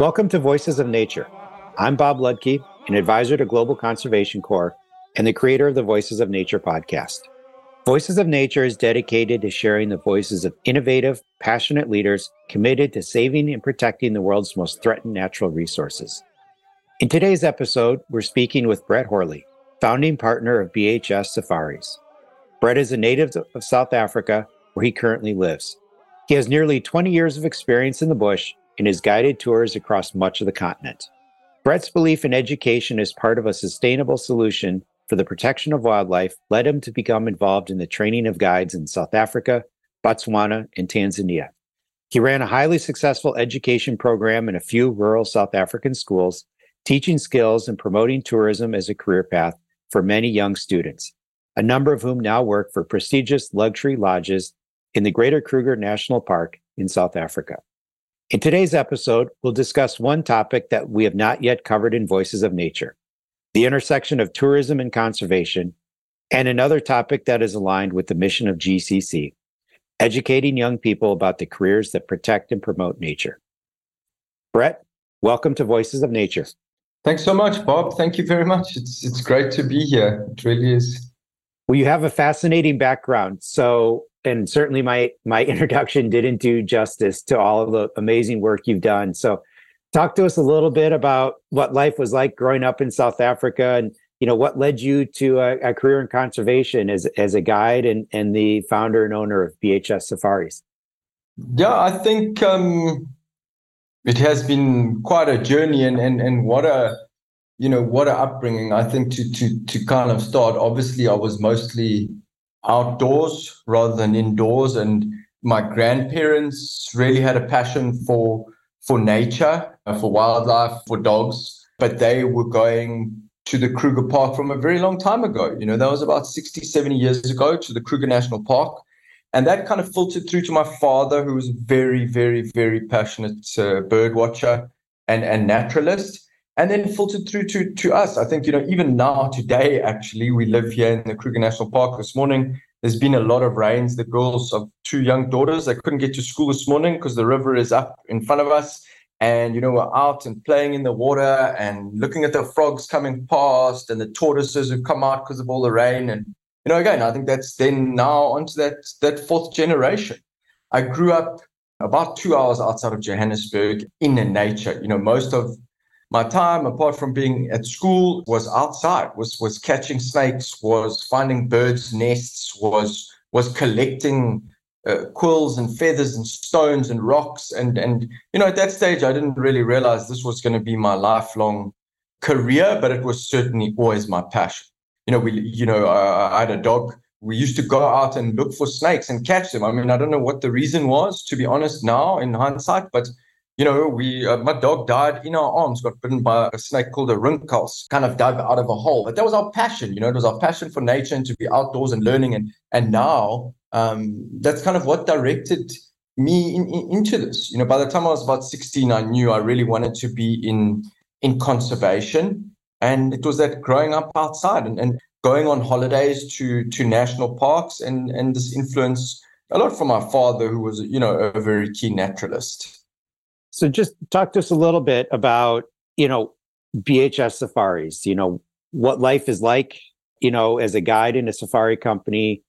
Welcome to Voices of Nature. I'm Bob Ludke, an advisor to Global Conservation Corps and the creator of the Voices of Nature podcast. Voices of Nature is dedicated to sharing the voices of innovative, passionate leaders committed to saving and protecting the world's most threatened natural resources. In today's episode, we're speaking with Brett Horley, founding partner of BHS Safaris. Brett is a native of South Africa, where he currently lives. He has nearly 20 years of experience in the bush and has guided tours across much of the continent. Brett's belief in education as part of a sustainable solution for the protection of wildlife led him to become involved in the training of guides in South Africa, Botswana, and Tanzania. He ran a highly successful education program in a few rural South African schools teaching skills and promoting tourism as a career path for many young students, a number of whom now work for prestigious luxury lodges in the Greater Kruger National Park in South Africa. In today's episode, we'll discuss one topic that we have not yet covered in Voices of Nature the intersection of tourism and conservation, and another topic that is aligned with the mission of GCC educating young people about the careers that protect and promote nature. Brett, welcome to Voices of Nature. Thanks so much, Bob. Thank you very much. It's it's great to be here. It really is. Well, you have a fascinating background. So, and certainly my my introduction didn't do justice to all of the amazing work you've done. So, talk to us a little bit about what life was like growing up in South Africa, and you know what led you to a, a career in conservation as as a guide and and the founder and owner of BHS Safaris. Yeah, I think um, it has been quite a journey and and and what a you know what a upbringing i think to to to kind of start obviously i was mostly outdoors rather than indoors and my grandparents really had a passion for for nature for wildlife for dogs but they were going to the kruger park from a very long time ago you know that was about 60 70 years ago to the kruger national park and that kind of filtered through to my father, who was a very, very, very passionate uh, bird watcher and, and naturalist. And then filtered through to, to us. I think, you know, even now, today, actually, we live here in the Kruger National Park this morning. There's been a lot of rains. The girls of two young daughters. They couldn't get to school this morning because the river is up in front of us. And, you know, we're out and playing in the water and looking at the frogs coming past and the tortoises who've come out because of all the rain. And you know, again, I think that's then now onto that that fourth generation. I grew up about two hours outside of Johannesburg in the nature. You know, most of my time, apart from being at school, was outside, was was catching snakes, was finding birds' nests, was was collecting uh, quills and feathers and stones and rocks. And and you know, at that stage, I didn't really realize this was going to be my lifelong career, but it was certainly always my passion you know, we, you know, uh, I had a dog. We used to go out and look for snakes and catch them. I mean, I don't know what the reason was, to be honest, now in hindsight, but you know, we uh, my dog died in our arms, got bitten by a snake called a rinkhals, kind of dug out of a hole. But that was our passion, you know, it was our passion for nature and to be outdoors and learning. And and now um, that's kind of what directed me in, in, into this. You know, by the time I was about 16, I knew I really wanted to be in in conservation. And it was that growing up outside and, and going on holidays to to national parks and and this influence a lot from my father who was you know a very keen naturalist so just talk to us a little bit about you know bhs safaris you know what life is like you know as a guide in a safari company.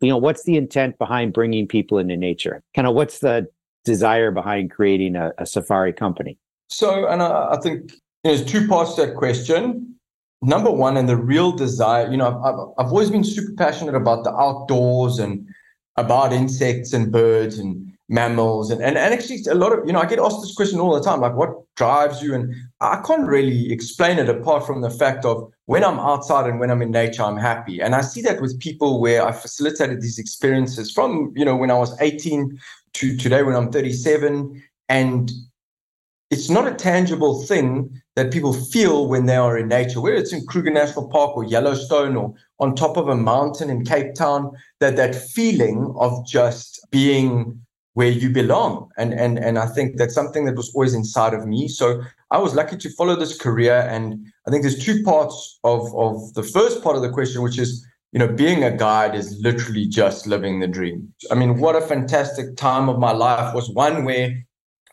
You know what's the intent behind bringing people into nature? Kind of what's the desire behind creating a, a safari company? So and I, I think there's two parts to that question. Number one, and the real desire, you know, I've, I've always been super passionate about the outdoors and about insects and birds and mammals and, and, and actually a lot of you know i get asked this question all the time like what drives you? And i can't really explain it apart from the fact of when i'm outside and when i'm in nature i'm happy. And i see that with people where i facilitated these experiences from you know when i was 18 to today when i'm 37 and it's not a tangible thing that people feel when they are in nature, whether it's in Kruger National Park or Yellowstone or on top of a mountain in Cape Town, that that feeling of just being where you belong. And and and I think that's something that was always inside of me. So I was lucky to follow this career. And I think there's two parts of, of the first part of the question, which is you know, being a guide is literally just living the dream. I mean, what a fantastic time of my life was one where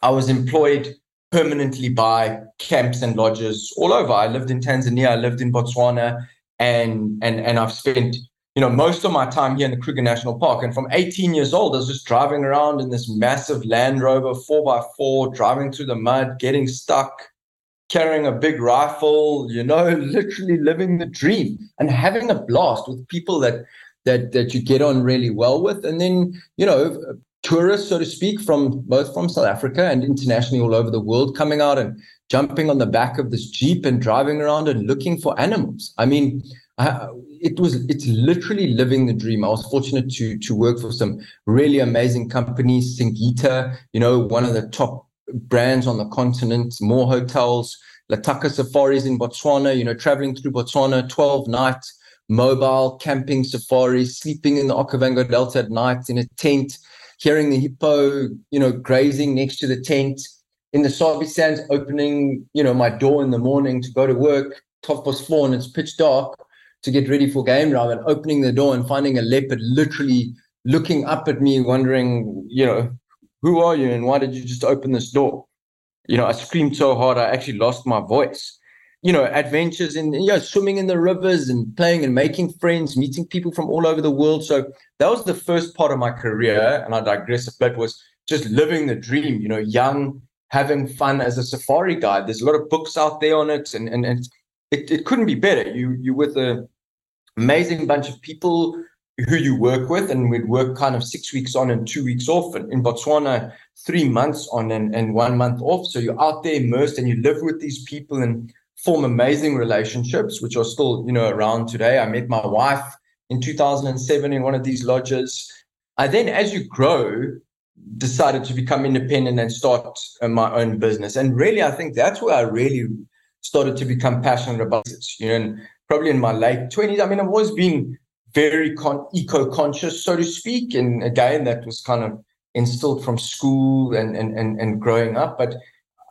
I was employed permanently by camps and lodges all over. I lived in Tanzania, I lived in Botswana, and and and I've spent you know most of my time here in the Kruger National Park. And from 18 years old, I was just driving around in this massive Land Rover 4x4, driving through the mud, getting stuck, carrying a big rifle, you know, literally living the dream and having a blast with people that that that you get on really well with. And then, you know, tourists, so to speak, from both from South Africa and internationally all over the world coming out and jumping on the back of this Jeep and driving around and looking for animals. I mean, I, it was it's literally living the dream. I was fortunate to to work for some really amazing companies, Singita, you know, one of the top brands on the continent, more hotels, Letaka Safaris in Botswana, you know, traveling through Botswana, 12 nights, mobile camping safaris, sleeping in the Okavango Delta at night in a tent, hearing the hippo, you know, grazing next to the tent, in the Sabi Sands, opening, you know, my door in the morning to go to work, top past four, and it's pitch dark to get ready for game round, and opening the door and finding a leopard literally looking up at me, wondering, you know, who are you and why did you just open this door? You know, I screamed so hard I actually lost my voice you know, adventures in, you know, swimming in the rivers and playing and making friends, meeting people from all over the world. So that was the first part of my career. And I digress a bit, was just living the dream, you know, young, having fun as a safari guide. There's a lot of books out there on it, and, and, and it, it couldn't be better. You, you with an amazing bunch of people who you work with, and we'd work kind of six weeks on and two weeks off. And in Botswana, three months on and, and one month off. So you're out there immersed and you live with these people and form amazing relationships, which are still, you know, around today. I met my wife in 2007 in one of these lodges. I then, as you grow, decided to become independent and start uh, my own business. And really, I think that's where I really started to become passionate about it. You know, and probably in my late 20s. I mean, I've always been very con- eco-conscious, so to speak. And again, that was kind of instilled from school and and and, and growing up. But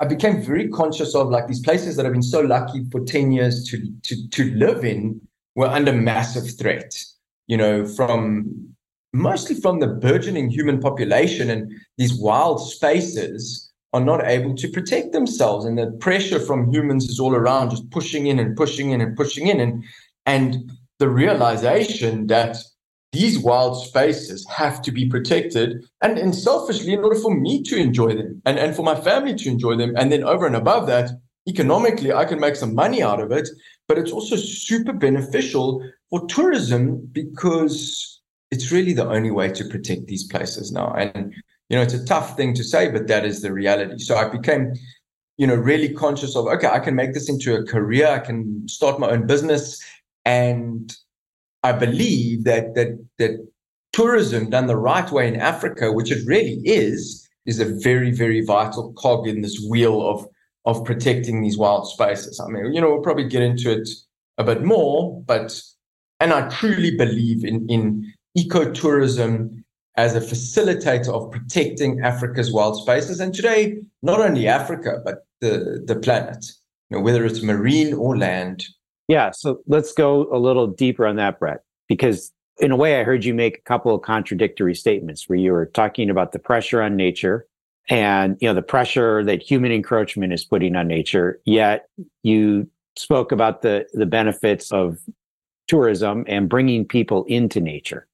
I became very conscious of like these places that I've been so lucky for 10 years to, to, to live in were under massive threat, you know, from mostly from the burgeoning human population and these wild spaces are not able to protect themselves. And the pressure from humans is all around, just pushing in and pushing in and pushing in. And, and the realization that these wild spaces have to be protected and, and selfishly in order for me to enjoy them and, and for my family to enjoy them and then over and above that economically i can make some money out of it but it's also super beneficial for tourism because it's really the only way to protect these places now and you know it's a tough thing to say but that is the reality. So i became you know really conscious of okay i can make this into a career. I can start my own business. And I believe that that that tourism done the right way in Africa, which it really is, is a very very vital cog in this wheel of of protecting these wild spaces. I mean, you know, we'll probably get into it a bit more, but and I truly believe in in ecotourism as a facilitator of protecting Africa's wild spaces, and today not only Africa but the the planet. You know, whether it's marine or land, yeah. So let's go a little deeper on that, Brett, because in a way, I heard you make a couple of contradictory statements where you were talking about the pressure on nature and, you know, the pressure that human encroachment is putting on nature. Yet you spoke about the, the benefits of tourism and bringing people into nature.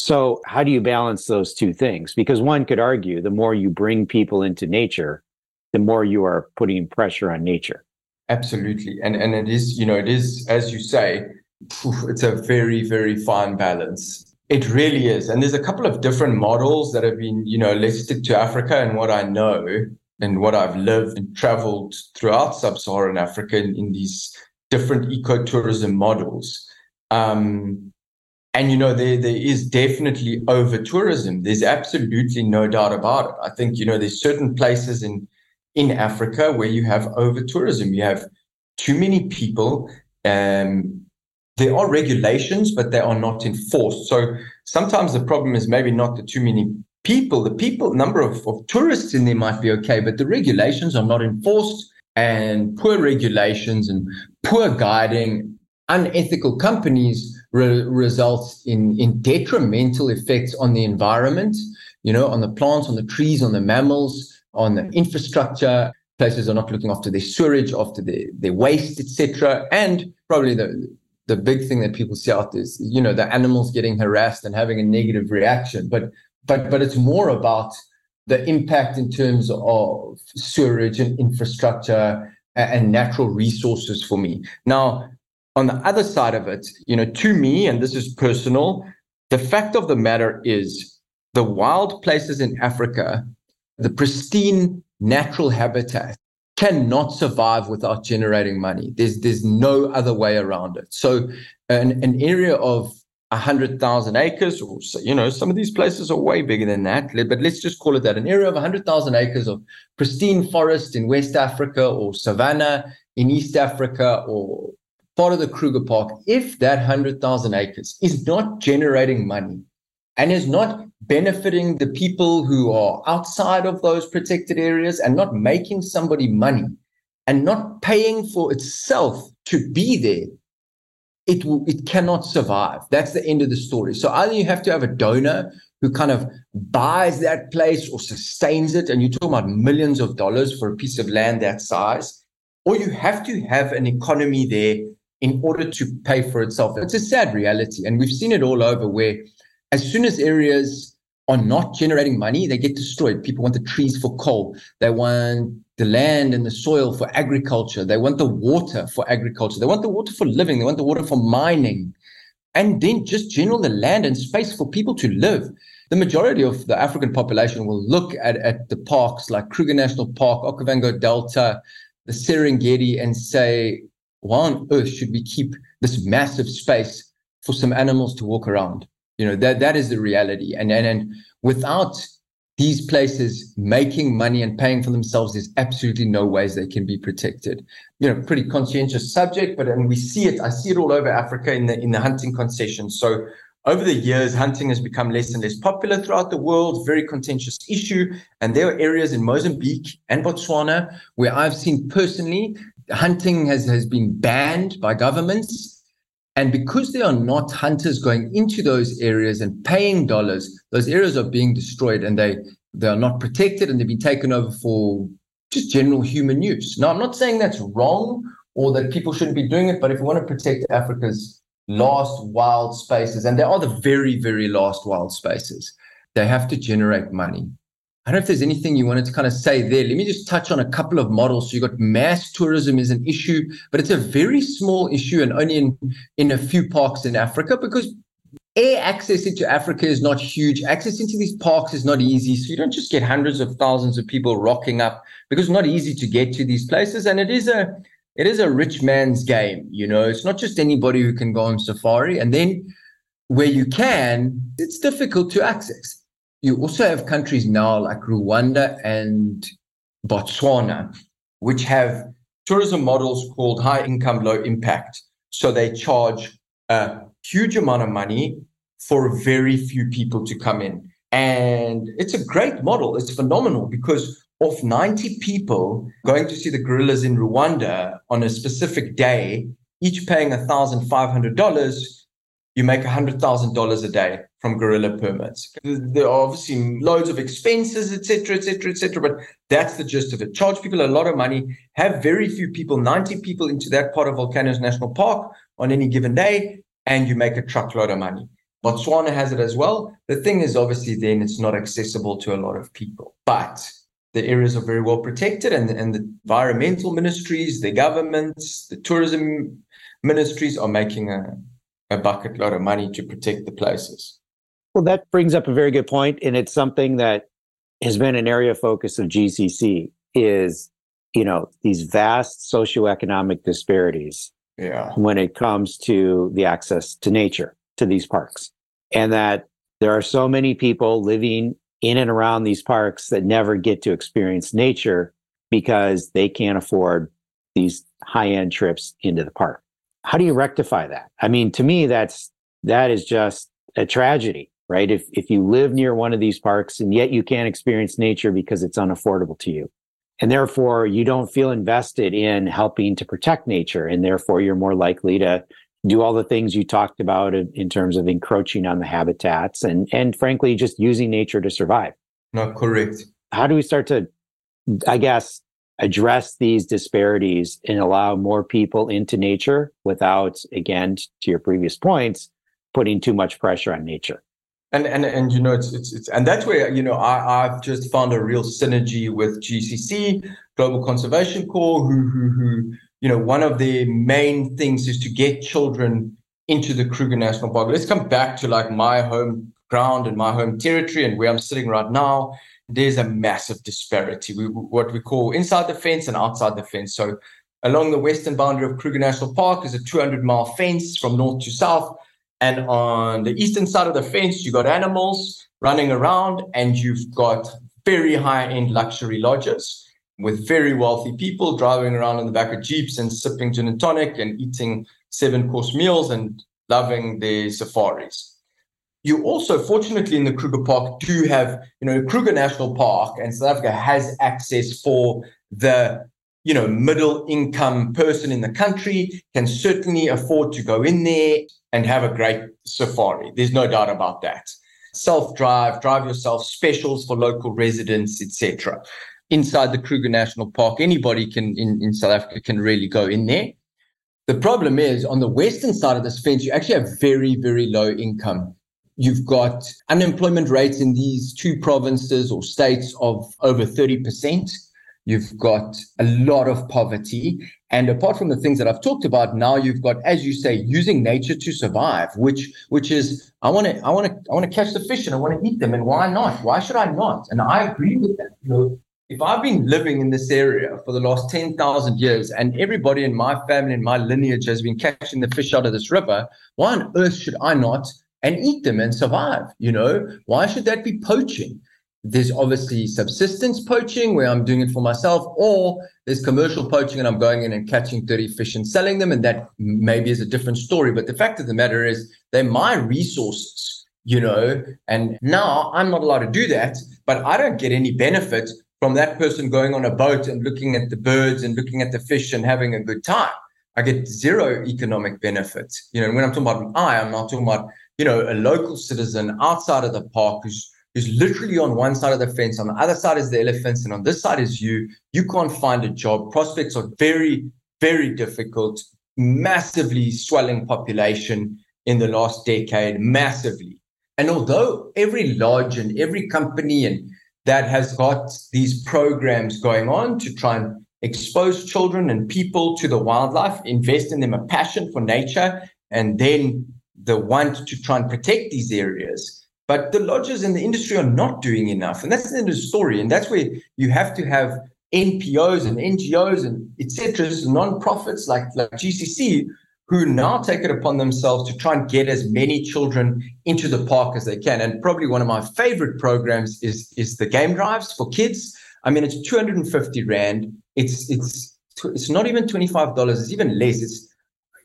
So how do you balance those two things? Because one could argue the more you bring people into nature, the more you are putting pressure on nature. Absolutely. And and it is, you know, it is, as you say, it's a very, very fine balance. It really is. And there's a couple of different models that have been, you know, let's stick to Africa and what I know and what I've lived and traveled throughout sub-Saharan Africa in, in these different ecotourism models. Um, and you know, there there is definitely over tourism. There's absolutely no doubt about it. I think, you know, there's certain places in in Africa where you have over tourism. You have too many people. Um, there are regulations, but they are not enforced. So sometimes the problem is maybe not the too many people. The people number of, of tourists in there might be okay, but the regulations are not enforced and poor regulations and poor guiding, unethical companies re- results in, in detrimental effects on the environment, you know, on the plants, on the trees, on the mammals, on the infrastructure. Places are not looking after their sewerage, after their, their waste, etc. And probably the the big thing that people see out is, you know, the animals getting harassed and having a negative reaction. But but but it's more about the impact in terms of sewerage and infrastructure and natural resources for me. Now, on the other side of it, you know, to me, and this is personal, the fact of the matter is the wild places in Africa, the pristine natural habitat cannot survive without generating money. There's there's no other way around it. So an, an area of 100,000 acres, or you know, some of these places are way bigger than that. But let's just call it that an area of 100,000 acres of pristine forest in West Africa or savanna in East Africa or part of the Kruger Park. If that 100,000 acres is not generating money and is not benefiting the people who are outside of those protected areas and not making somebody money and not paying for itself to be there it it cannot survive. That's the end of the story. So either you have to have a donor who kind of buys that place or sustains it, and you're talking about millions of dollars for a piece of land that size, or you have to have an economy there in order to pay for itself. It's a sad reality, and we've seen it all over where as soon as areas are not generating money, they get destroyed. People want the trees for coal. They want the land and the soil for agriculture. They want the water for agriculture. They want the water for living. They want the water for mining. And then just general the land and space for people to live. The majority of the African population will look at, at the parks like Kruger National Park, Okavango Delta, the Serengeti, and say, why on earth should we keep this massive space for some animals to walk around? You know, that that is the reality. And and, and without these places making money and paying for themselves, there's absolutely no ways they can be protected. You know, pretty conscientious subject, but and we see it, I see it all over Africa in the in the hunting concessions. So over the years, hunting has become less and less popular throughout the world, very contentious issue. And there are areas in Mozambique and Botswana where I've seen personally hunting has, has been banned by governments and because there are not hunters going into those areas and paying dollars, those areas are being destroyed and they, they are not protected and they've been taken over for just general human use. Now, I'm not saying that's wrong or that people shouldn't be doing it, but if we want to protect Africa's last wild spaces, and they are the very, very last wild spaces, they have to generate money. I don't know if there's anything you wanted to kind of say there. Let me just touch on a couple of models. So you've got mass tourism is an issue, but it's a very small issue and only in, in a few parks in Africa because air access into Africa is not huge. Access into these parks is not easy. So you don't just get hundreds of thousands of people rocking up because it's not easy to get to these places. And it is a it is a rich man's game, you know. It's not just anybody who can go on safari. And then where you can, it's difficult to access you also have countries now like Rwanda and Botswana, which have tourism models called high income, low impact. So they charge a huge amount of money for very few people to come in. And it's a great model. It's phenomenal because of 90 people going to see the gorillas in Rwanda on a specific day, each paying $1,500, you make $100,000 a day from gorilla permits. There are obviously loads of expenses, etc., etc., etc. But that's the gist of it. Charge people a lot of money, have very few people, 90 people into that part of Volcanoes National Park on any given day, and you make a truckload of money. Botswana has it as well. The thing is, obviously, then it's not accessible to a lot of people. But the areas are very well protected, and, and the environmental ministries, the governments, the tourism ministries are making a, a bucket load of money to protect the places. Well, that brings up a very good point, and it's something that has been an area of focus of GCC is, you know, these vast socioeconomic disparities yeah. when it comes to the access to nature, to these parks. And that there are so many people living in and around these parks that never get to experience nature because they can't afford these high end trips into the park. How do you rectify that? I mean, to me, that's that is just a tragedy right? If, if you live near one of these parks and yet you can't experience nature because it's unaffordable to you. And therefore you don't feel invested in helping to protect nature. And therefore you're more likely to do all the things you talked about in, in terms of encroaching on the habitats and and frankly just using nature to survive. No, correct. How do we start to, I guess, address these disparities and allow more people into nature without, again, to your previous points, putting too much pressure on nature? And and and you know it's it's, it's and that's where you know I I've just found a real synergy with GCC Global Conservation Corps who who who you know one of their main things is to get children into the Kruger National Park. Let's come back to like my home ground and my home territory and where I'm sitting right now. There's a massive disparity. We what we call inside the fence and outside the fence. So along the western boundary of Kruger National Park is a 200 mile fence from north to south and on the eastern side of the fence, you've got animals running around, and you've got very high end luxury lodges with very wealthy people driving around in the back of Jeeps and sipping gin and tonic and eating seven course meals and loving their safaris. You also, fortunately, in the Kruger Park, do have, you know, Kruger National Park and South Africa has access for the you know, middle income person in the country can certainly afford to go in there and have a great safari. There's no doubt about that. Self drive, drive yourself, specials for local residents, etc. Inside the Kruger National Park, anybody can in, in South Africa can really go in there. The problem is on the western side of this fence, you actually have very, very low income. You've got unemployment rates in these two provinces or states of over 30%. You've got a lot of poverty. And apart from the things that I've talked about, now you've got, as you say, using nature to survive, which which is I want to I want to I want to catch the fish and I want to eat them. And why not? Why should I not? And I agree with that. You know, if I've been living in this area for the last 10,000 years and everybody in my family and my lineage has been catching the fish out of this river, why on earth should I not and eat them and survive? You know, why should that be poaching? there's obviously subsistence poaching where I'm doing it for myself, or there's commercial poaching and I'm going in and catching 30 fish and selling them. And that maybe is a different story. But the fact of the matter is, they're my resources, you know. And now I'm not allowed to do that, but I don't get any benefit from that person going on a boat and looking at the birds and looking at the fish and having a good time. I get zero economic benefit. You know, when I'm talking about I, I'm not talking about, you know, a local citizen outside of the park who's who's literally on one side of the fence, on the other side is the elephants, and on this side is you. You can't find a job. Prospects are very, very difficult. Massively swelling population in the last decade, massively. And although every lodge and every company and that has got these programs going on to try and expose children and people to the wildlife, invest in them a passion for nature, and then the want to try and protect these areas but the lodges and the industry are not doing enough. And that's the end of the story. And that's where you have to have NPOs and NGOs and etc. non-profits like, like GCC who now take it upon themselves to try and get as many children into the park as they can. And probably one of my favorite programs is, is the game drives for kids. I mean, it's 250 Rand. It's, it's, it's not even $25. It's even less. It's,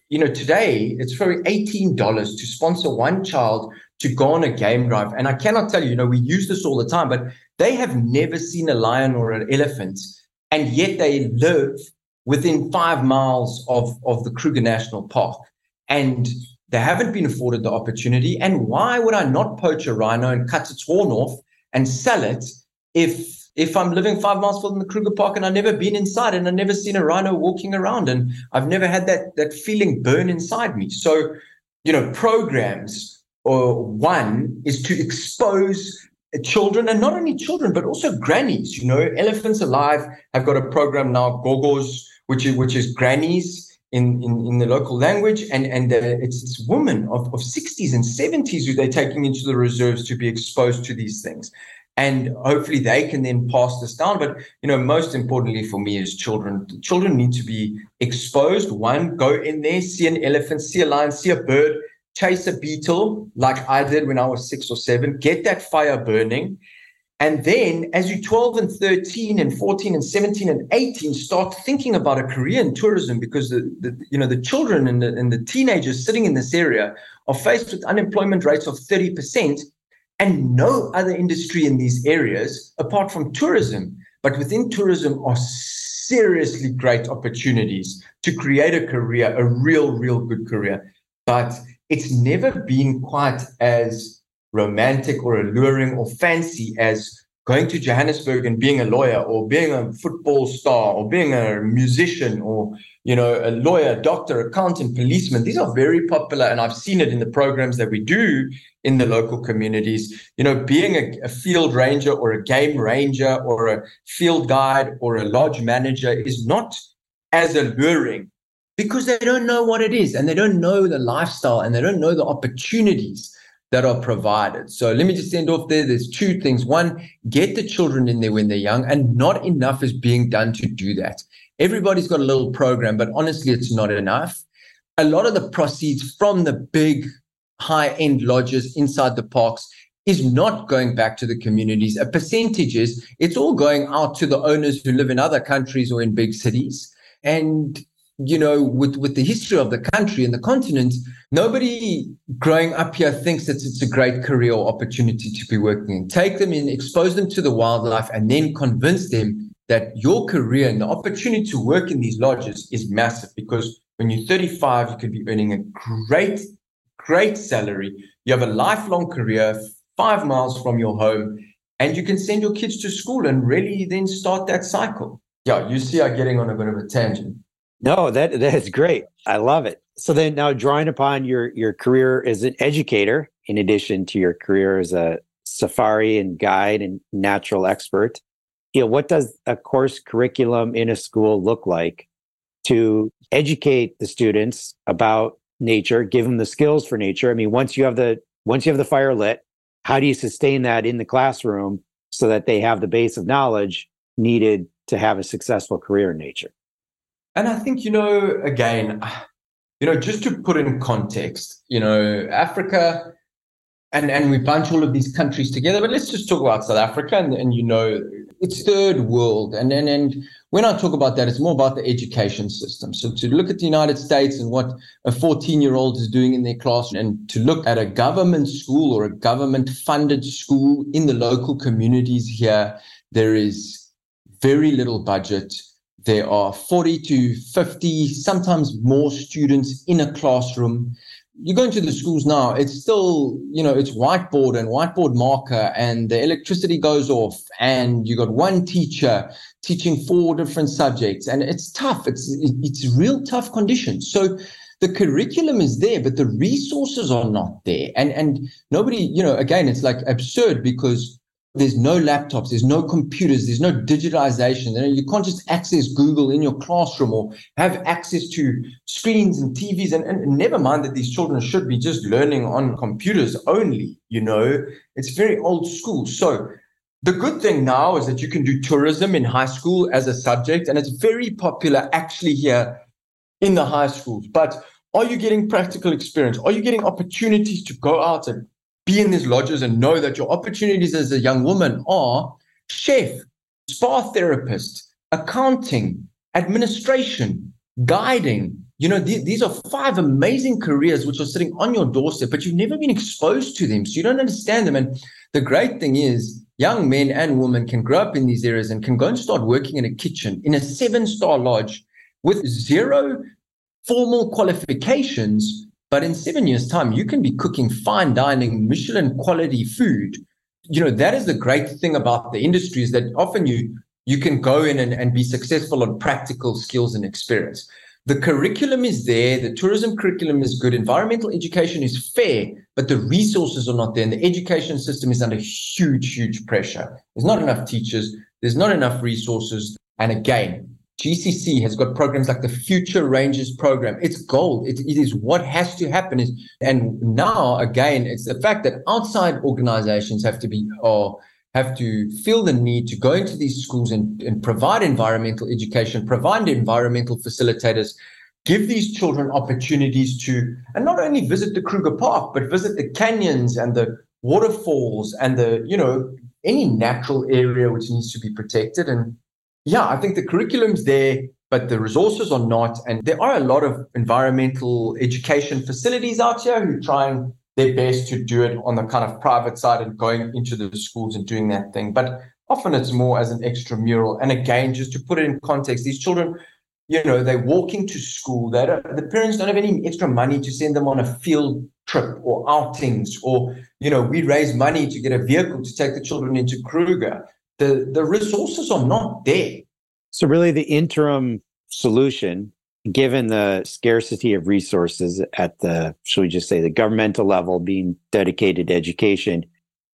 you know, today it's probably $18 to sponsor one child to go on a game drive. And I cannot tell you, you know, we use this all the time, but they have never seen a lion or an elephant, and yet they live within five miles of, of the Kruger National Park. And they haven't been afforded the opportunity. And why would I not poach a rhino and cut its horn off and sell it if if I'm living five miles from the Kruger Park and I've never been inside and I've never seen a rhino walking around and I've never had that that feeling burn inside me. So, you know, programs or one is to expose children and not only children but also grannies you know elephants alive have got a program now gogos which is which is grannies in, in, in the local language and and uh, it's, it's women of, of 60s and 70s who they're taking into the reserves to be exposed to these things and hopefully they can then pass this down. But you know most importantly for me is children. Children need to be exposed. One go in there see an elephant see a lion see a bird chase a beetle like I did when I was six or seven, get that fire burning. And then as you 12 and 13 and 14 and 17 and 18 start thinking about a career in tourism because the, the you know the children and the, and the teenagers sitting in this area are faced with unemployment rates of 30% and no other industry in these areas apart from tourism but within tourism are seriously great opportunities to create a career a real real good career. But it's never been quite as romantic or alluring or fancy as going to Johannesburg and being a lawyer or being a football star or being a musician or you know a lawyer doctor accountant policeman these are very popular and i've seen it in the programs that we do in the local communities. You know being a, a field ranger or a game ranger or a field guide or a lodge manager is not as alluring because they don't know what it is and they don't know the lifestyle and they don't know the opportunities that are provided. So let me just end off there. There's two things. One, get the children in there when they're young, and not enough is being done to do that. Everybody's got a little program, but honestly, it's not enough. A lot of the proceeds from the big high end lodges inside the parks is not going back to the communities. A percentage is, it's all going out to the owners who live in other countries or in big cities. And you know, with, with the history of the country and the continent, nobody growing up here thinks that it's a great career or opportunity to be working in. Take them in, expose them to the wildlife, and then convince them that your career and the opportunity to work in these lodges is massive because when you're 35, you could be earning a great, great salary. You have a lifelong career five miles from your home, and you can send your kids to school and really then start that cycle. Yeah, you see, I'm getting on a bit of a tangent. No, that that is great. I love it. So then now drawing upon your your career as an educator in addition to your career as a safari and guide and natural expert, you know, what does a course curriculum in a school look like to educate the students about nature, give them the skills for nature? I mean, once you have the once you have the fire lit, how do you sustain that in the classroom so that they have the base of knowledge needed to have a successful career in nature? And I think, you know, again, you know, just to put in context, you know, Africa, and, and we bunch all of these countries together, but let's just talk about South Africa. And, and you know, it's third world. And, and, and when I talk about that, it's more about the education system. So to look at the United States and what a 14 year old is doing in their class, and to look at a government school or a government funded school in the local communities here, there is very little budget there are 40 to 50, sometimes more students in a classroom. You go into the schools now, it's still, you know, it's whiteboard and whiteboard marker, and the electricity goes off, and you got one teacher teaching four different subjects, and it's tough. It's it's real tough conditions. So the curriculum is there, but the resources are not there. And and nobody, you know, again, it's like absurd because there's no laptops, there's no computers, there's no digitization. You, can't just access Google in your classroom or have access to screens and TVs. And, and never mind that these children should be just learning on computers only. You know, it's very old school. So the good thing now is that you can do tourism in high school as a subject, and it's very popular actually here in the high schools. But are you getting practical experience? Are you getting opportunities to go out and be in these lodges and know that your opportunities as a young woman are chef, spa therapist, accounting, administration, guiding. You know, th- these are five amazing careers which are sitting on your doorstep, but you've never been exposed to them. So you don't understand them. And the great thing is, young men and women can grow up in these areas and can go and start working in a kitchen in a seven star lodge with zero formal qualifications but in seven years' time, you can be cooking fine dining, Michelin quality food. You know, that is the great thing about the industry is that often you you can go in and, and be successful on practical skills and experience. The curriculum is there, the tourism curriculum is good, environmental education is fair, but the resources are not there. And the education system is under huge, huge pressure. There's not enough teachers, there's not enough resources. And again, GCC has got programs like the Future Rangers program. It's gold. It, it is what has to happen. Is and now again, it's the fact that outside organizations have to be or have to feel the need to go into these schools and, and provide environmental education, provide environmental facilitators, give these children opportunities to and not only visit the Kruger Park, but visit the canyons and the waterfalls and the you know any natural area which needs to be protected and yeah, I think the curriculum's there, but the resources are not. And there are a lot of environmental education facilities out here who trying their best to do it on the kind of private side and going into the schools and doing that thing. But often it's more as an extramural. And again, just to put it in context, these children you know, they're walking to school. They the parents don't have any extra money to send them on a field trip or outings, or you know, we raise money to get a vehicle to take the children into Kruger. The the resources are not there. So really, the interim solution, given the scarcity of resources at the, should we just say, the governmental level being dedicated to education,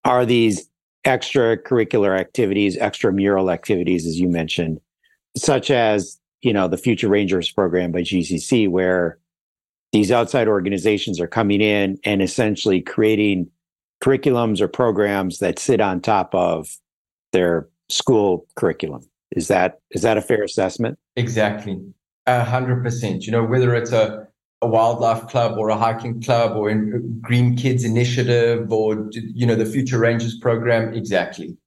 are these extracurricular activities, extramural activities, as you mentioned, such as you know the Future Rangers program by GCC, where these outside organizations are coming in and essentially creating curriculums or programs that sit on top of their school curriculum. Is that is that a fair assessment? Exactly, a hundred percent. You know, whether it's a a wildlife club or a hiking club or in Green Kids Initiative or you know the Future Rangers program, exactly.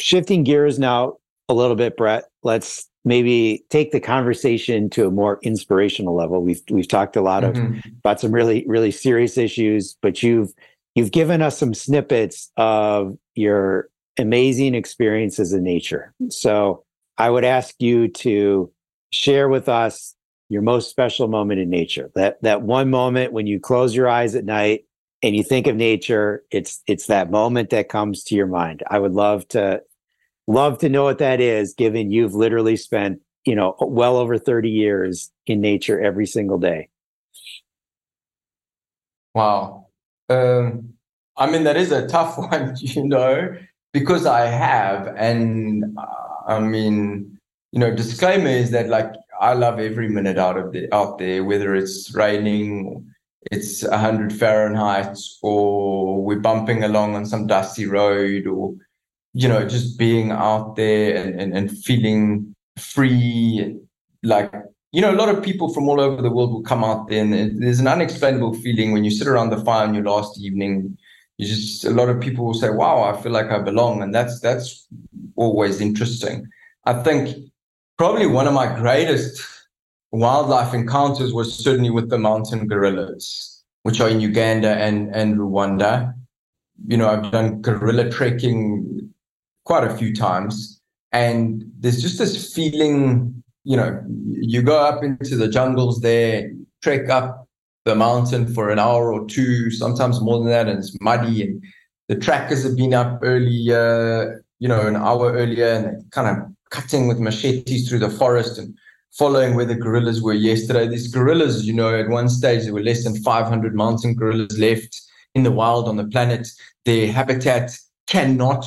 Shifting gears now a little bit, Brett. Let's maybe take the conversation to a more inspirational level. We've we've talked a lot mm-hmm. of about some really really serious issues, but you've you've given us some snippets of your amazing experiences in nature. So I would ask you to share with us your most special moment in nature. That that one moment when you close your eyes at night and you think of nature, it's it's that moment that comes to your mind. I would love to love to know what that is, given you've literally spent, you know, well over 30 years in nature every single day. Wow. Um, I mean, that is a tough one, you know, because I have. And uh, I mean, you know, disclaimer is that like I love every minute out of the out there, whether it's raining, it's 100 Fahrenheit, or we're bumping along on some dusty road, or you know, just being out there and, and, and feeling free. Like, you know, a lot of people from all over the world will come out there and there's an unexplainable feeling when you sit around the fire on your last evening. You just, a lot of people will say, wow, I feel like I belong. And that's, that's always interesting. I think probably one of my greatest wildlife encounters was certainly with the mountain gorillas, which are in Uganda and, and Rwanda. You know, I've done gorilla trekking quite a few times. And there's just this feeling, you know, you go up into the jungles there, trek up the mountain for an hour or two, sometimes more than that, and it's muddy. And the trackers have been up earlier, uh, you know, an hour earlier, and kind of cutting with machetes through the forest and following where the gorillas were yesterday. These gorillas, you know, at one stage there were less than 500 mountain gorillas left in the wild on the planet. Their habitat cannot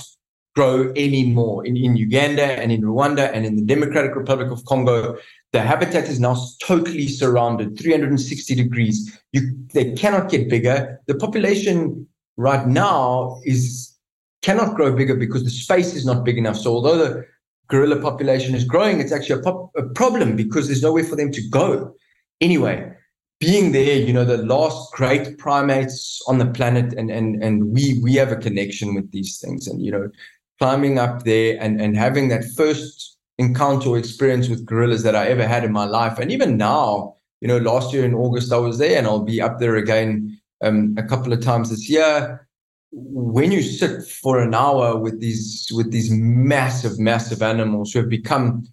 grow anymore. In, in Uganda and in Rwanda and in the Democratic Republic of Congo, the habitat is now totally surrounded, 360 degrees. You, they cannot get bigger. The population right now is cannot grow bigger because the space is not big enough. So although the gorilla population is growing, it's actually a, pop, a problem because there's nowhere for them to go. Anyway, being there, you know, the last great primates on the planet, and and and we we have a connection with these things, and you know, climbing up there and, and having that first encounter or experience with gorillas that I ever had in my life. And even now, you know, last year in August, I was there and I'll be up there again um, a couple of times this year. When you sit for an hour with these with these massive, massive animals who have become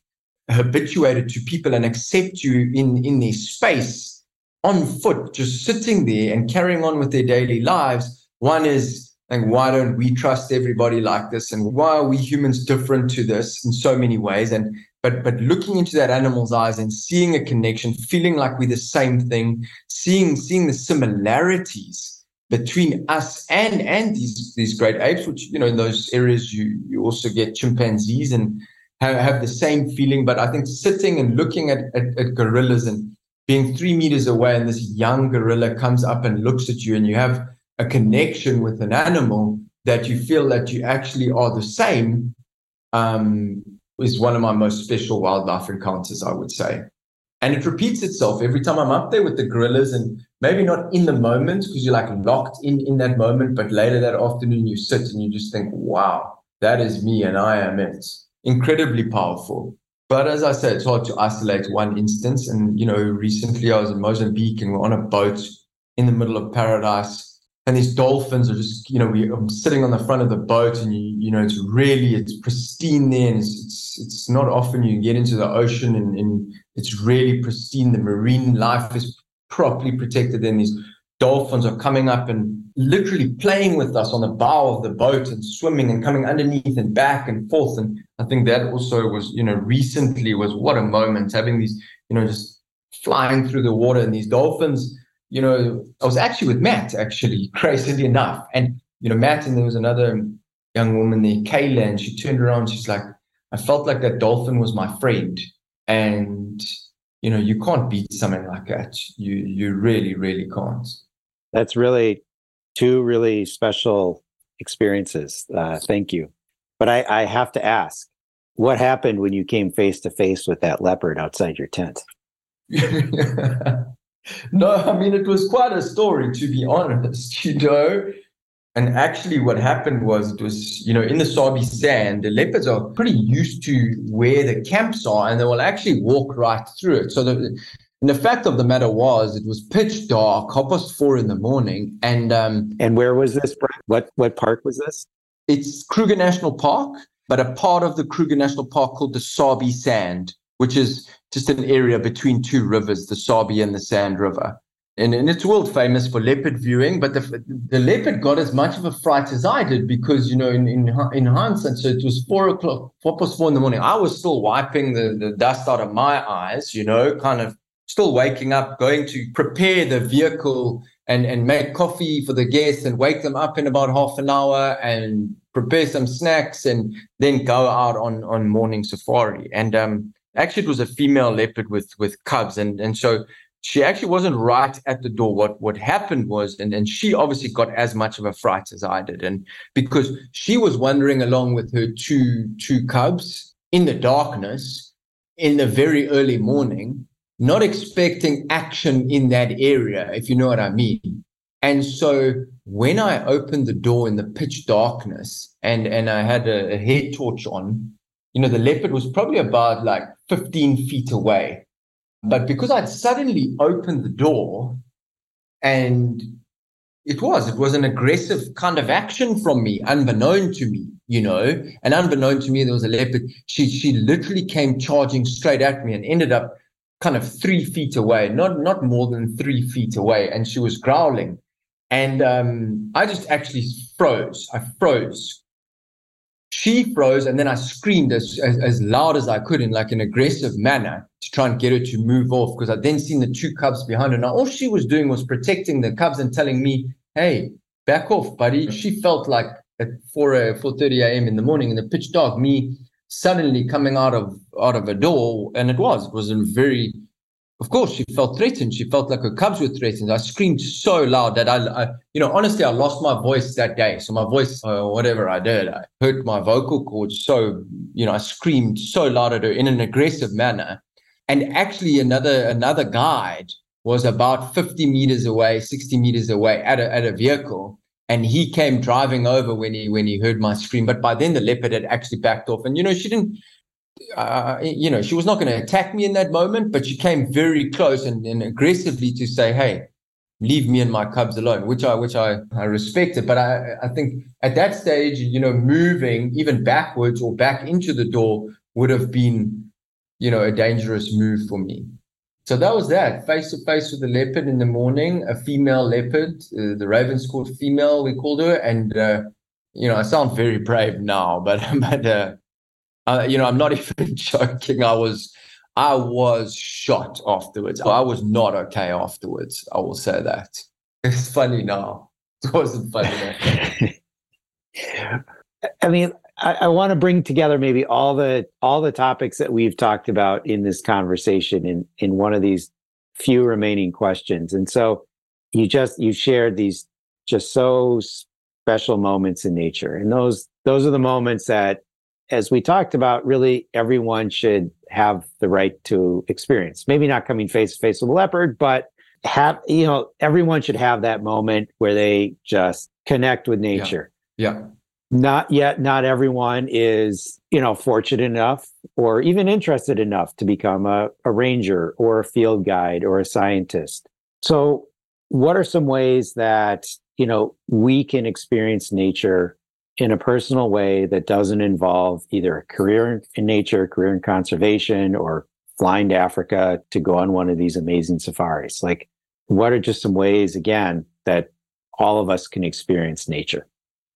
habituated to people and accept you in in their space on foot, just sitting there and carrying on with their daily lives, one is like, why don't we trust everybody like this? And why are we humans different to this in so many ways? And but but looking into that animal's eyes and seeing a connection, feeling like we're the same thing, seeing seeing the similarities between us and and these these great apes, which you know in those areas you you also get chimpanzees and have, have the same feeling. But I think sitting and looking at, at, at gorillas and being three meters away, and this young gorilla comes up and looks at you, and you have a connection with an animal that you feel that you actually are the same um, is one of my most special wildlife encounters, I would say. And it repeats itself every time I'm up there with the gorillas, and maybe not in the moment because you're like locked in in that moment, but later that afternoon you sit and you just think, wow, that is me and I am it. Incredibly powerful. But as I said, it's hard to isolate one instance. And, you know, recently I was in Mozambique and we're on a boat in the middle of paradise and these dolphins are just you know we I'm sitting on the front of the boat and you you know it's really it's pristine there and it's it's, it's not often you get into the ocean and, and it's really pristine. The marine life is properly protected and these dolphins are coming up and literally playing with us on the bow of the boat and swimming and coming underneath and back and forth. And i think that also was you know recently was what a moment having these you know just flying through the water and these dolphins you know, I was actually with Matt, actually, crazily enough. And, you know, Matt and there was another young woman there, Kayla, and she turned around. She's like, I felt like that dolphin was my friend. And, you know, you can't beat something like that. You you really, really can't. That's really two really special experiences. Uh, thank you. But I, I have to ask, what happened when you came face to face with that leopard outside your tent? no, I mean, it was quite a story, to be honest, you know. And actually, what happened was it was, you know, in the Sabi sand, the leopards are pretty used to where the camps are and they will actually walk right through it. So, the, and the fact of the matter was, it was pitch dark, half past four in the morning. And um, and where was this? What what park was this? It's Kruger National Park, but a part of the Kruger National Park called the Sabi Sand which is just an area between two rivers, the Sabi and the Sand River. And, and it's world famous for leopard viewing, but the, the leopard got as much of a fright as I did because, you know, in, in, in hindsight, so it was four o'clock, four past four in the morning. I was still wiping the, the dust out of my eyes, you know, kind of still waking up, going to prepare the vehicle and, and make coffee for the guests and wake them up in about half an hour and prepare some snacks and then go out on, on morning safari. And, um, actually it was a female leopard with with cubs and and so she actually wasn't right at the door. What what happened was and and she obviously got as much of a fright as i did and because she was wandering along with her two two cubs in the darkness in the very early morning not expecting action in that area if you know what i mean. And so when i opened the door in the pitch darkness and and i had a, a head torch on you know, the leopard was probably about like 15 feet away. But because I'd suddenly opened the door and it was, it was an aggressive kind of action from me, unbeknown to me, you know, and unbeknown to me, there was a leopard. She, she literally came charging straight at me and ended up kind of three feet away, not, not more than three feet away. And she was growling. And um, I just actually froze. I froze she froze and then I screamed as, as, as, loud as I could in like an aggressive manner to try and get her to move off because I'd then seen the two cubs behind her. Now, all she was doing was protecting the cubs and telling me, hey, back off, buddy. She felt like at 4 uh, 4.30 a.m. in the morning in the pitch dark, me suddenly coming out of out of a door. And it was, it was a very of course, she felt threatened. She felt like her cubs were threatened. I screamed so loud that I, I you know, honestly, I lost my voice that day. So my voice, uh, whatever I did, I hurt my vocal cords. So, you know, I screamed so loud at her in an aggressive manner. And actually, another another guide was about 50 meters away, 60 meters away at a, at a vehicle. And he came driving over when he when he heard my scream. But by then the leopard had actually backed off. And you know, she didn't uh, you know, she was not going to attack me in that moment, but she came very close and, and, aggressively to say, "Hey, leave me and my cubs alone," which I which I, I respected. But I I think at that stage, you know, moving even backwards or back into the door would have been, you know, a dangerous move for me. So that was that face to face with the leopard in the morning, a female leopard, uh, the Ravenscourt female, we called her, and uh, you know, I sound very brave now, but but uh, uh, you know, I'm not even joking. I was, I was shot afterwards. I was not okay afterwards. I will say that. It's funny now. It wasn't funny. I mean, I, I want to bring together maybe all the all the topics that we've talked about in this conversation in in one of these few remaining questions. And so, you just you shared these just so special moments in nature, and those those are the moments that as we talked about, really everyone should have the right to experience. Maybe not coming face to face with a leopard, but have, you know, everyone should have that moment where they just connect with nature. Yeah. yeah. Not yet, not everyone is, you know, fortunate enough or even interested enough to become a, a ranger or a field guide or a scientist. So, what are some ways that you know, we can experience nature in a personal way that doesn't involve either a career in nature, career in conservation, or flying to Africa to go on one of these amazing safaris? Like, what are just some ways, again, that all of us can experience nature?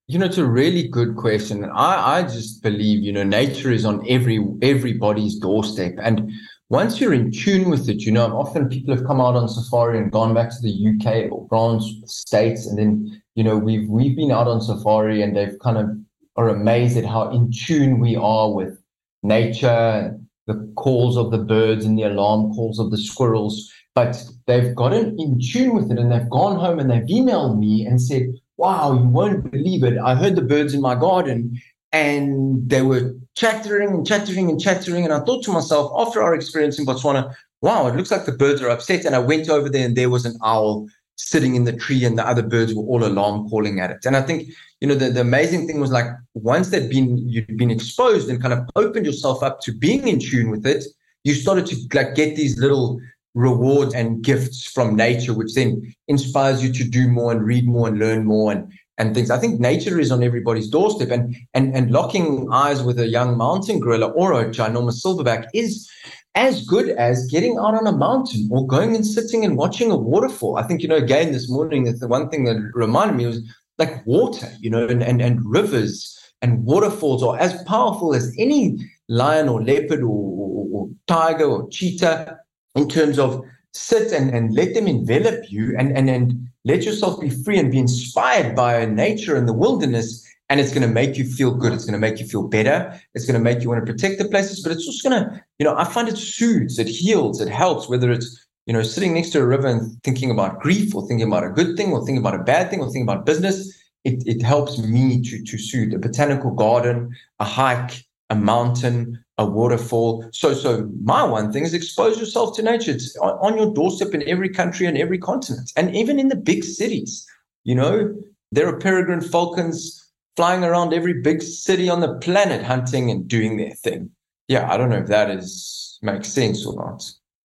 You know, it's a really good question. I, I just believe, you know, nature is on every everybody's doorstep. And once you're in tune with it, you know, often people have come out on safari and gone back to the UK or France states, and then you know we've we've been out on safari and they've kind of are amazed at how in tune we are with nature, the calls of the birds and the alarm calls of the squirrels. But they've gotten in tune with it and they've gone home and they've emailed me and said, Wow, you won't believe it. I heard the birds in my garden and they were chattering and chattering and chattering. And I thought to myself, after our experience in Botswana, wow, it looks like the birds are upset. And I went over there and there was an owl sitting in the tree and the other birds were all alarm calling at it. And I think, you know, the, the amazing thing was like once they'd been you'd been exposed and kind of opened yourself up to being in tune with it, you started to like get these little rewards and gifts from nature, which then inspires you to do more and read more and learn more and and things. I think nature is on everybody's doorstep, and and and locking eyes with a young mountain gorilla or a ginormous silverback is as good as getting out on a mountain or going and sitting and watching a waterfall. I think you know again this morning the one thing that reminded me was like water, you know, and and, and rivers and waterfalls are as powerful as any lion or leopard or, or, or tiger or cheetah in terms of sit and, and let them envelop you and, and, and let yourself be free and be inspired by nature and the wilderness. And it's going to make you feel good. It's going to make you feel better. It's going to make you want to protect the places, but it's just going to, you know, I find it soothes, it heals, it helps, whether it's, you know, sitting next to a river and thinking about grief or thinking about a good thing or thinking about a bad thing or thinking about business. It, it helps me to, to soothe a botanical garden, a hike, a mountain, a waterfall. So, so my one thing is expose yourself to nature. It's on your doorstep in every country and every continent, and even in the big cities. You know, there are peregrine falcons flying around every big city on the planet, hunting and doing their thing. Yeah, I don't know if that is makes sense or not.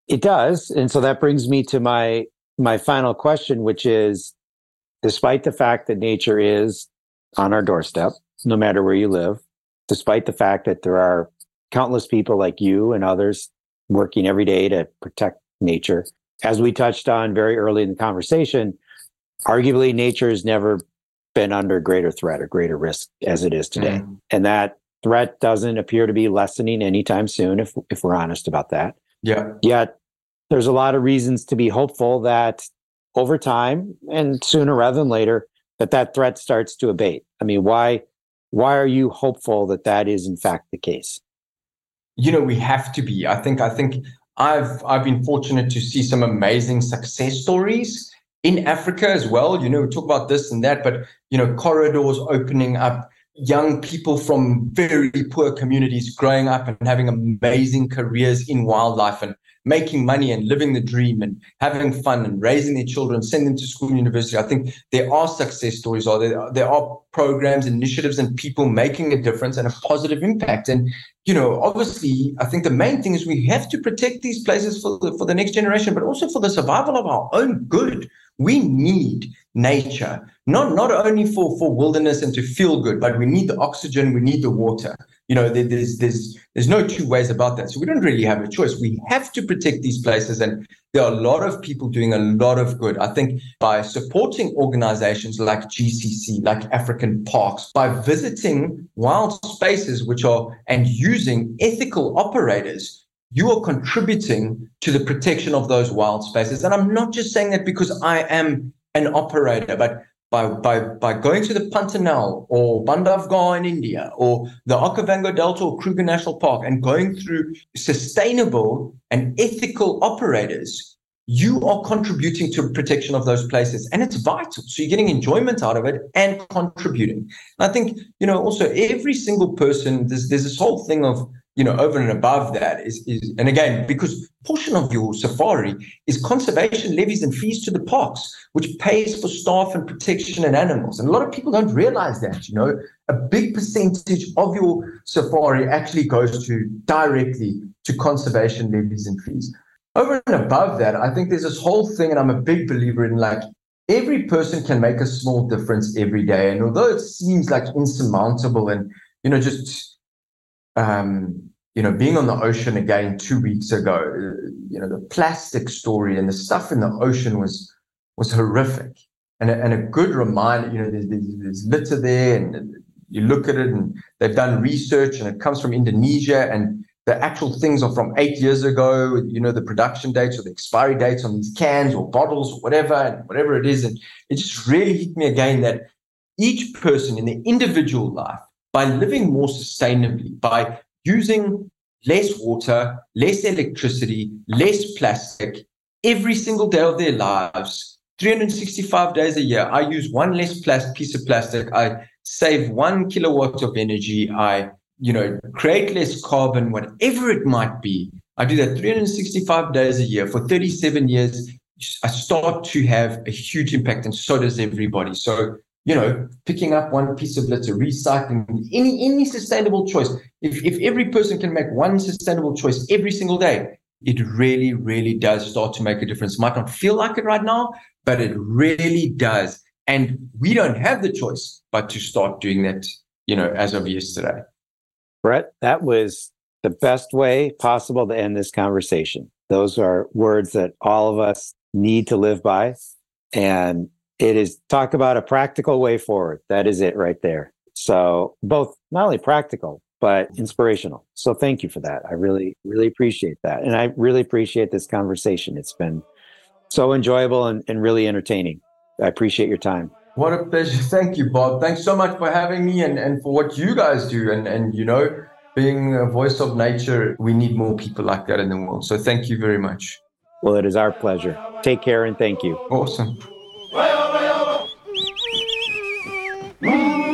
It does, and so that brings me to my my final question, which is, despite the fact that nature is on our doorstep, no matter where you live, despite the fact that there are countless people like you and others working every day to protect nature. As we touched on very early in the conversation, arguably nature has never been under greater threat or greater risk as it is today. Mm. And that threat doesn't appear to be lessening anytime soon, if if we're honest about that. Yeah. Yet there's a lot of reasons to be hopeful that over time and sooner rather than later that that threat starts to abate. I mean, why why are you hopeful that that is in fact the case? You know, we have to be. I think. I think I've I've been fortunate to see some amazing success stories in Africa as well. You know, we talk about this and that, but you know, corridors opening up, young people from very poor communities growing up and having amazing careers in wildlife and making money and living the dream and having fun and raising their children, send them to school and university. I think there are success stories, or there, there are programs, initiatives, and people making a difference and a positive impact. And you know, obviously, I think the main thing is we have to protect these places for the, for the next generation, but also for the survival of our own good. We need nature, not not only for for wilderness and to feel good, but we need the oxygen, we need the water. You know, there's there's there's no two ways about that. So we don't really have a choice. We have to protect these places, and there are a lot of people doing a lot of good. I think by supporting organizations like GCC, like African Parks, by visiting wild spaces which are and using ethical operators you are contributing to the protection of those wild spaces. And I'm not just saying that because I am an operator, but by, by, by going to the Pantanal or Bandhavgarh in India or the Okavango Delta or Kruger National Park and going through sustainable and ethical operators, you are contributing to protection of those places. And it's vital. So you're getting enjoyment out of it and contributing. I think you know also every single person there's, there's this whole thing of you know, over and above that is, is and again, because portion of your safari is conservation levies and fees to the parks, which pays for staff and protection and animals. And a lot of people don't realize that, you know, a big percentage of your safari actually goes to directly to conservation levies and fees. Over and above that, I think there's this whole thing, and I'm a big believer in like every person can make a small difference every day. And although it seems like insurmountable and, you know, just, um, you know, being on the ocean again two weeks ago, uh, you know, the plastic story and the stuff in the ocean was, was horrific. And a, and a good reminder, you know, there's, there's, litter there and uh, you look at it and they've done research and it comes from Indonesia and the actual things are from eight years ago, you know, the production dates or the expiry dates on these cans or bottles or whatever, and whatever it is. And it just really hit me again that each person in their individual life, by living more sustainably, by using less water, less electricity, less plastic every single day of their lives, 365 days a year, I use one less plastic piece of plastic. I save one kilowatt of energy. I you know, create less carbon, whatever it might be. I do that 365 days a year for 37 years. I start to have a huge impact, and so does everybody. So, you know, picking up one piece of litter, recycling, any any sustainable choice. If if every person can make one sustainable choice every single day, it really, really does start to make a difference. Might not feel like it right now, but it really does. And we don't have the choice but to start doing that, you know, as of yesterday. Brett, that was the best way possible to end this conversation. Those are words that all of us need to live by. And it is talk about a practical way forward. That is it right there. So, both not only practical, but inspirational. So, thank you for that. I really, really appreciate that. And I really appreciate this conversation. It's been so enjoyable and, and really entertaining. I appreciate your time. What a pleasure. Thank you, Bob. Thanks so much for having me and, and for what you guys do. And, and, you know, being a voice of nature, we need more people like that in the world. So thank you very much. Well, it is our pleasure. Take care and thank you. Awesome. 喂喂喂喂喂